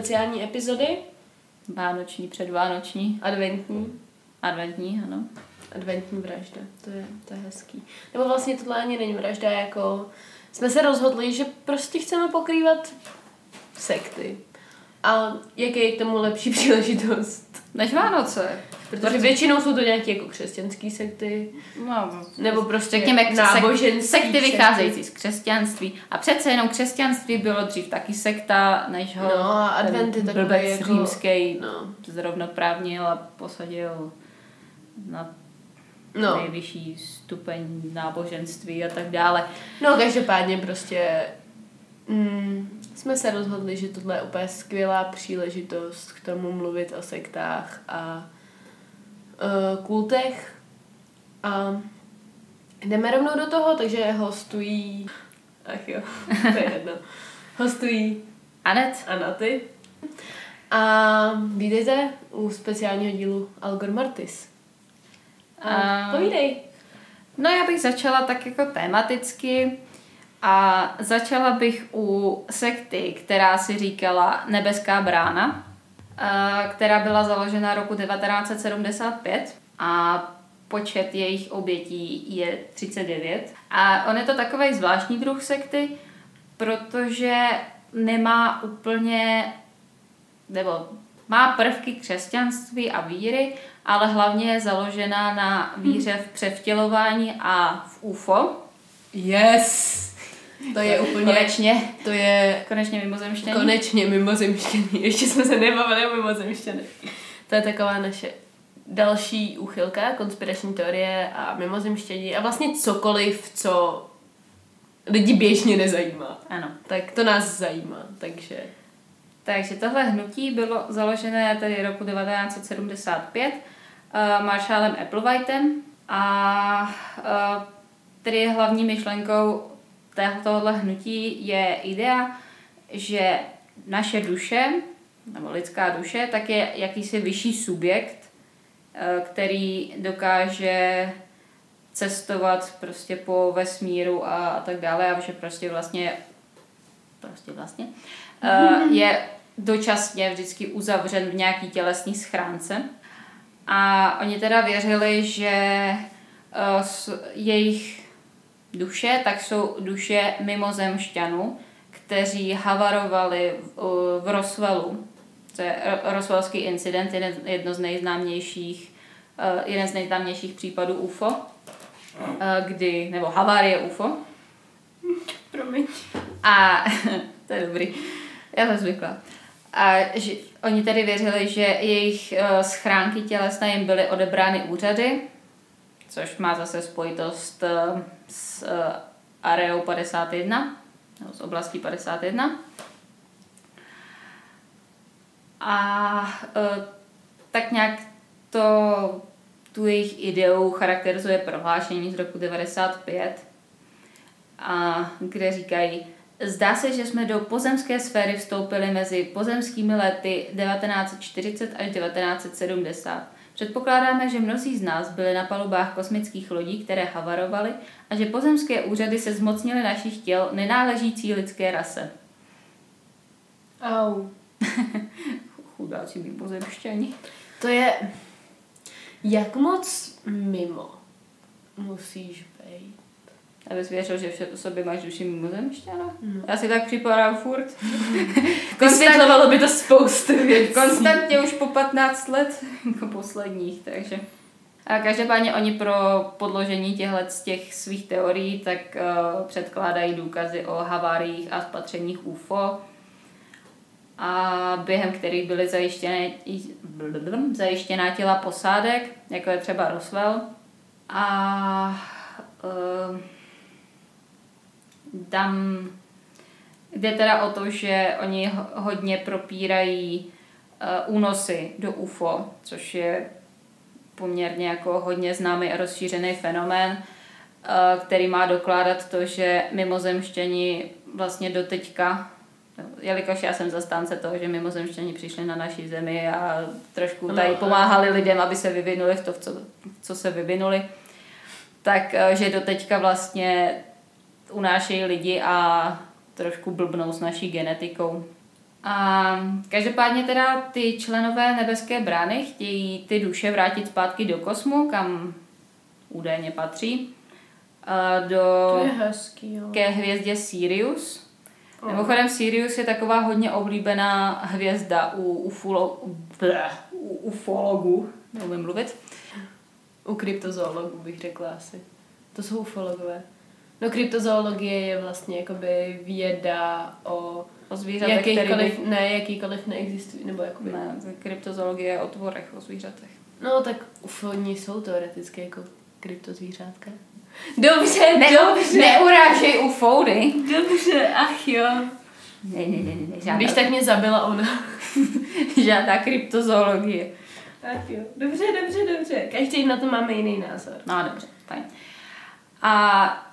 speciální epizody. Vánoční, předvánoční. Adventní. Adventní, ano. Adventní vražda, to je, to je hezký. Nebo vlastně tohle ani není vražda, jako jsme se rozhodli, že prostě chceme pokrývat sekty. A jaký je k tomu lepší příležitost? Než Vánoce. Protože většinou jsou to nějaké jako křesťanské sekty. No, Nebo prostě řekněme, náboženský sekty vycházející z křesťanství. A přece jenom křesťanství bylo dřív taky sekta, než ho No a advent je takový blbec jako- římský No. zrovnoprávnil a posadil na No. nejvyšší stupeň náboženství a tak dále. No, každopádně prostě mm, jsme se rozhodli, že tohle je úplně skvělá příležitost k tomu mluvit o sektách a uh, kultech. A jdeme rovnou do toho, takže hostují... Ach jo, to je jedno. Hostují Anet? Anaty. A vítejte u speciálního dílu Algor Martis. A A- povídej. No já bych začala tak jako tematicky a začala bych u sekty, která si říkala Nebeská brána, a která byla založena roku 1975 a počet jejich obětí je 39. A on je to takový zvláštní druh sekty, protože nemá úplně, nebo má prvky křesťanství a víry, ale hlavně je založená na víře v převtělování a v UFO. Yes! To je úplně... Konečně, To je konečně mimozemštění. konečně mimozemštění. Ještě jsme se nebavili o mimozemštění. To je taková naše další úchylka, konspirační teorie a mimozemštění a vlastně cokoliv, co lidi běžně nezajímá. Ano. Tak to nás zajímá, takže... Takže tohle hnutí bylo založené tedy roku 1975 uh, Marshallem Applewhitem a uh, tedy hlavní myšlenkou tohohle hnutí je idea, že naše duše, nebo lidská duše, tak je jakýsi vyšší subjekt, eh, který dokáže cestovat prostě po vesmíru a, a tak dále a že prostě vlastně prostě vlastně uh, je dočasně vždycky uzavřen v nějaký tělesní schránce. A oni teda věřili, že s- jejich duše, tak jsou duše mimozemšťanů, kteří havarovali v, Roswellu. To je Ro- Roswellský incident, jeden, jedno z nejznámějších, uh, jeden z nejznámějších případů UFO, uh, kdy, nebo havárie UFO. Promiň. A to je dobrý. Já jsem zvykla. A že oni tedy věřili, že jejich uh, schránky tělesné jim byly odebrány úřady, což má zase spojitost uh, s uh, areou 51, nebo s oblastí 51. A uh, tak nějak to tu jejich ideu charakterizuje prohlášení z roku 95, a kde říkají, zdá se, že jsme do pozemské sféry vstoupili mezi pozemskými lety 1940 až 1970. Předpokládáme, že mnozí z nás byli na palubách kosmických lodí, které havarovaly a že pozemské úřady se zmocnily našich těl nenáležící lidské rase. Au. Chudáci mimozemšťani. To je... Jak moc mimo musíš být? Abys věřil, že vše- v sobě máš duši mimozemšťana? No. Já si tak připadám furt. Vysvětlovalo by to spoustu věcí. Konstantně už po 15 let, jako posledních, takže. A každopádně oni pro podložení těchto z těch svých teorií tak uh, předkládají důkazy o haváriích a spatřeních UFO, a během kterých byly zajištěné, zajištěná těla posádek, jako je třeba Roswell. A uh, tam Jde teda o to, že oni ho- hodně propírají uh, únosy do UFO, což je poměrně jako hodně známý a rozšířený fenomén, uh, který má dokládat to, že mimozemštěni vlastně doteďka, jelikož já jsem zastánce toho, že mimozemštěni přišli na naší zemi a trošku No, tady pomáhali lidem, aby se vyvinuli v to, v co, co se vyvinuli, tak uh, že doteďka vlastně unášejí lidi a trošku blbnou s naší genetikou. A každopádně teda ty členové nebeské brány chtějí ty duše vrátit zpátky do kosmu, kam údajně patří. Do, To je hezký, jo. ke hvězdě Sirius. Oh. Mimochodem Sirius je taková hodně oblíbená hvězda u, ufolo, bleh, u ufologů, neumím mluvit. U kryptozoologů bych řekla asi. To jsou ufologové. No kryptozoologie je vlastně jakoby věda o O zvířatech, který jakýkoliv, by... ne, jakýkoliv neexistují, nebo jakoby... Ne, kryptozoologie je o tvorech, o zvířatech. No tak ufoni jsou teoreticky jako kryptozvířátka. Dobře, Ne, dobře. neurážej ufoudy. Dobře, ach jo. Ne, ne, ne, ne, žádná, Když tak mě zabila ona. žádná kryptozoologie. Ach jo. Dobře, dobře, dobře. Každý na to máme jiný názor. No dobře, fajn. A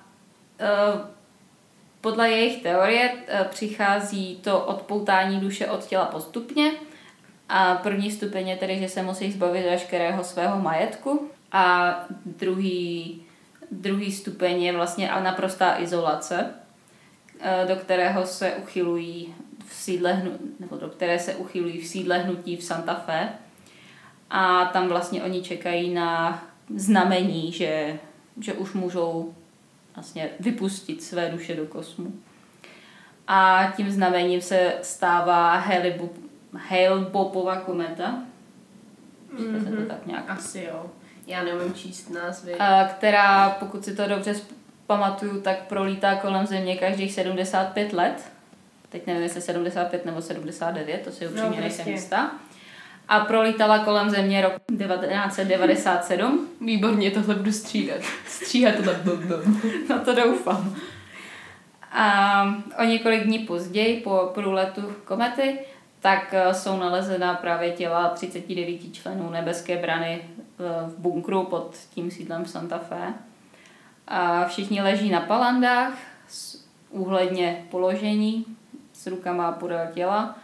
podle jejich teorie uh, přichází to odpoutání duše od těla postupně. A první stupeň je tedy, že se musí zbavit veškerého svého majetku. A druhý, druhý stupeň je vlastně naprostá izolace, eh, do kterého se uchylují v sídle, nebo do které se uchylují v sídle hnutí v Santa Fe. A tam vlastně oni čekají na znamení, že, že už můžou vlastně vypustit své duše do kosmu. A tím znamením se stává Hale-Bopp- Hale-Boppova kometa, mm-hmm. se to tak nějak Asi jo. Já neumím číst názvy. a která, pokud si to dobře pamatuju, tak prolítá kolem Země každých 75 let. Teď nevím, jestli 75 nebo 79, to si upřímně No, nejsem jistá. A prolítala kolem Země rok 1997. Výborně, tohle budu střídat. Stříhat tohle blb, blb. No to doufám. A o několik dní později, po průletu komety, tak eh, jsou nalezena právě těla 39 členů nebeské brany eh, v bunkru pod tím sídlem Santa Fe. A všichni leží na palandách, úhledně položení, s rukama podél těla.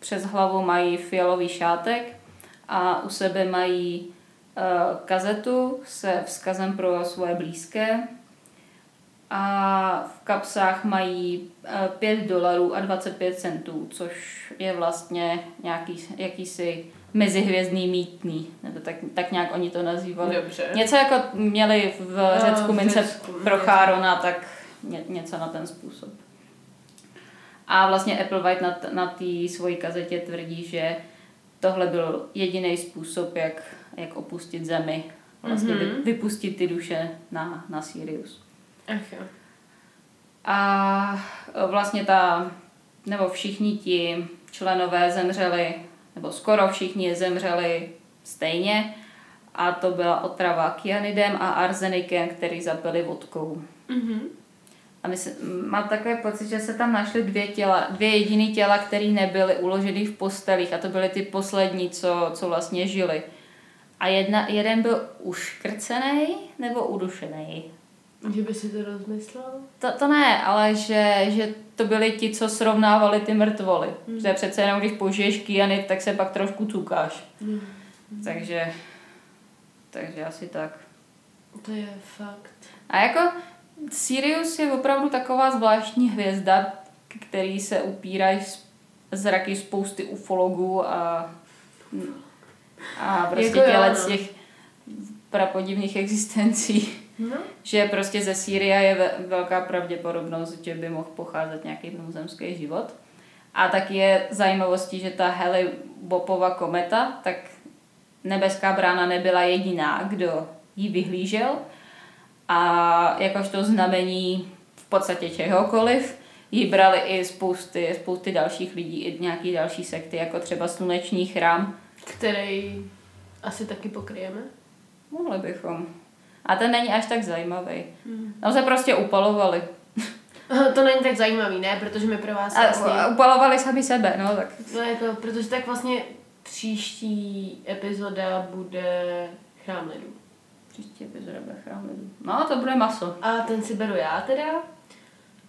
Přes hlavu mají fialový šátek a u sebe mají eh, kazetu se vzkazem pro svoje blízké, a v kapsách mají eh, 5 dolarů a 25 centů, což je vlastně nějaký, jakýsi mezihvězdný mítný, nebo tak, tak nějak oni to nazývali. Dobře. Něco jako měli v A, Řecku mince pro. Chárona, tak ně, něco na ten způsob. A vlastně Applewhite na, t- na té svojí kazetě tvrdí, že tohle byl jediný způsob, jak, jak opustit zemi, vlastně Mhm. mm-hmm. vypustit ty duše na, na Sirius. Ach jo. A vlastně ta, nebo všichni ti členové zemřeli, nebo skoro všichni zemřeli stejně. A to byla otrava kyanidem a arsenikem, který zapili vodkou. Mhm. A my se, mám takový pocit, že se tam našly dvě těla, dvě jediné těla, které nebyly uloženy v postelích a to byly ty poslední, co, co vlastně žili. A jedna, jeden byl uškrcený nebo udušený. Že by si to rozmyslel? To, to ne, ale že, že to byli ti, co srovnávali ty mrtvoly. Hmm. Mm. Že přece jenom, když požiješ kyanid, tak se pak trošku cukáš. Mm. Takže, takže asi tak. To je fakt. A jako Sirius je opravdu taková zvláštní hvězda, k který se upírají z- zraky spousty ufologů a, a prostě Jako jo, těle no. těch prapodivných existencí. No. Že prostě ze Sýrie je ve- velká pravděpodobnost, že by mohl pocházet nějaký mimozemský život. A tak je zajímavostí, že ta Halley Bopova kometa, tak nebeská brána nebyla jediná, kdo ji vyhlížel. A jakožto znamení v podstatě čehokoliv, ji brali i spousty, spousty dalších lidí, i nějaký další sekty, jako třeba sluneční chrám. Který asi taky pokryjeme. Mohli bychom. A ten není až tak zajímavý. Hmm. Tam se prostě upalovali. To není tak zajímavý, ne? Protože my pro vás A, vlastně... upalovali sami sebe, no tak. No jako, protože tak vlastně příští epizoda bude Chrám lidu. Příští epizoda bude. No, to bude maso. A ten si beru já teda.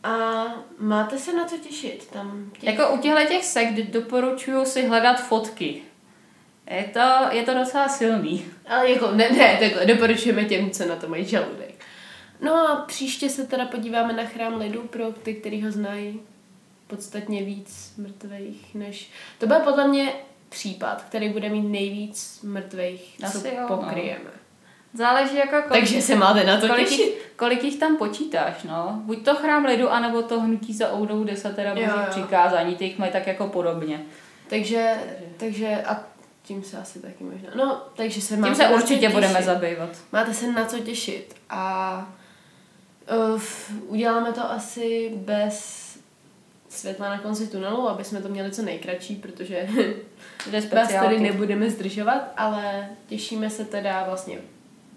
A máte se na co těšit. Tam těch... Jako u těchto těch sekt doporučuju si hledat fotky. Je to, je to docela silný. Ale jako, ne, ne, takhle, doporučujeme těm, co na to mají žaludek. No a příště se teda podíváme na Chrám lidu pro ty, kteří ho znají. podstatně víc mrtvých než... To byl podle mě případ, který bude mít nejvíc mrtvých, co Asi jo, no. Záleží jako kolik, Takže se máte na to kolik, těšit. jich, kolik jich tam počítáš, no. Buď to chrám lidu, anebo to hnutí za oudou desatera božích přikázání, ty jich mají tak jako podobně. Takže, takže a tím se asi taky možná. No, takže se Tím máte se na co určitě budeme těšit. zabývat. Máte se na co těšit a uh, uděláme to asi bez světla na konci tunelu, aby jsme to měli co nejkratší, protože vás tady nebudeme zdržovat, ale těšíme se teda vlastně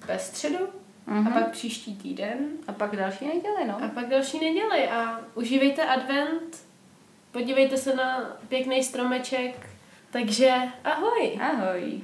ve středu Mhm. a pak příští týden A pak další neděli, no. a pak další neděli a užívejte advent, podívejte se na pěkný stromeček, takže ahoj! Ahoj.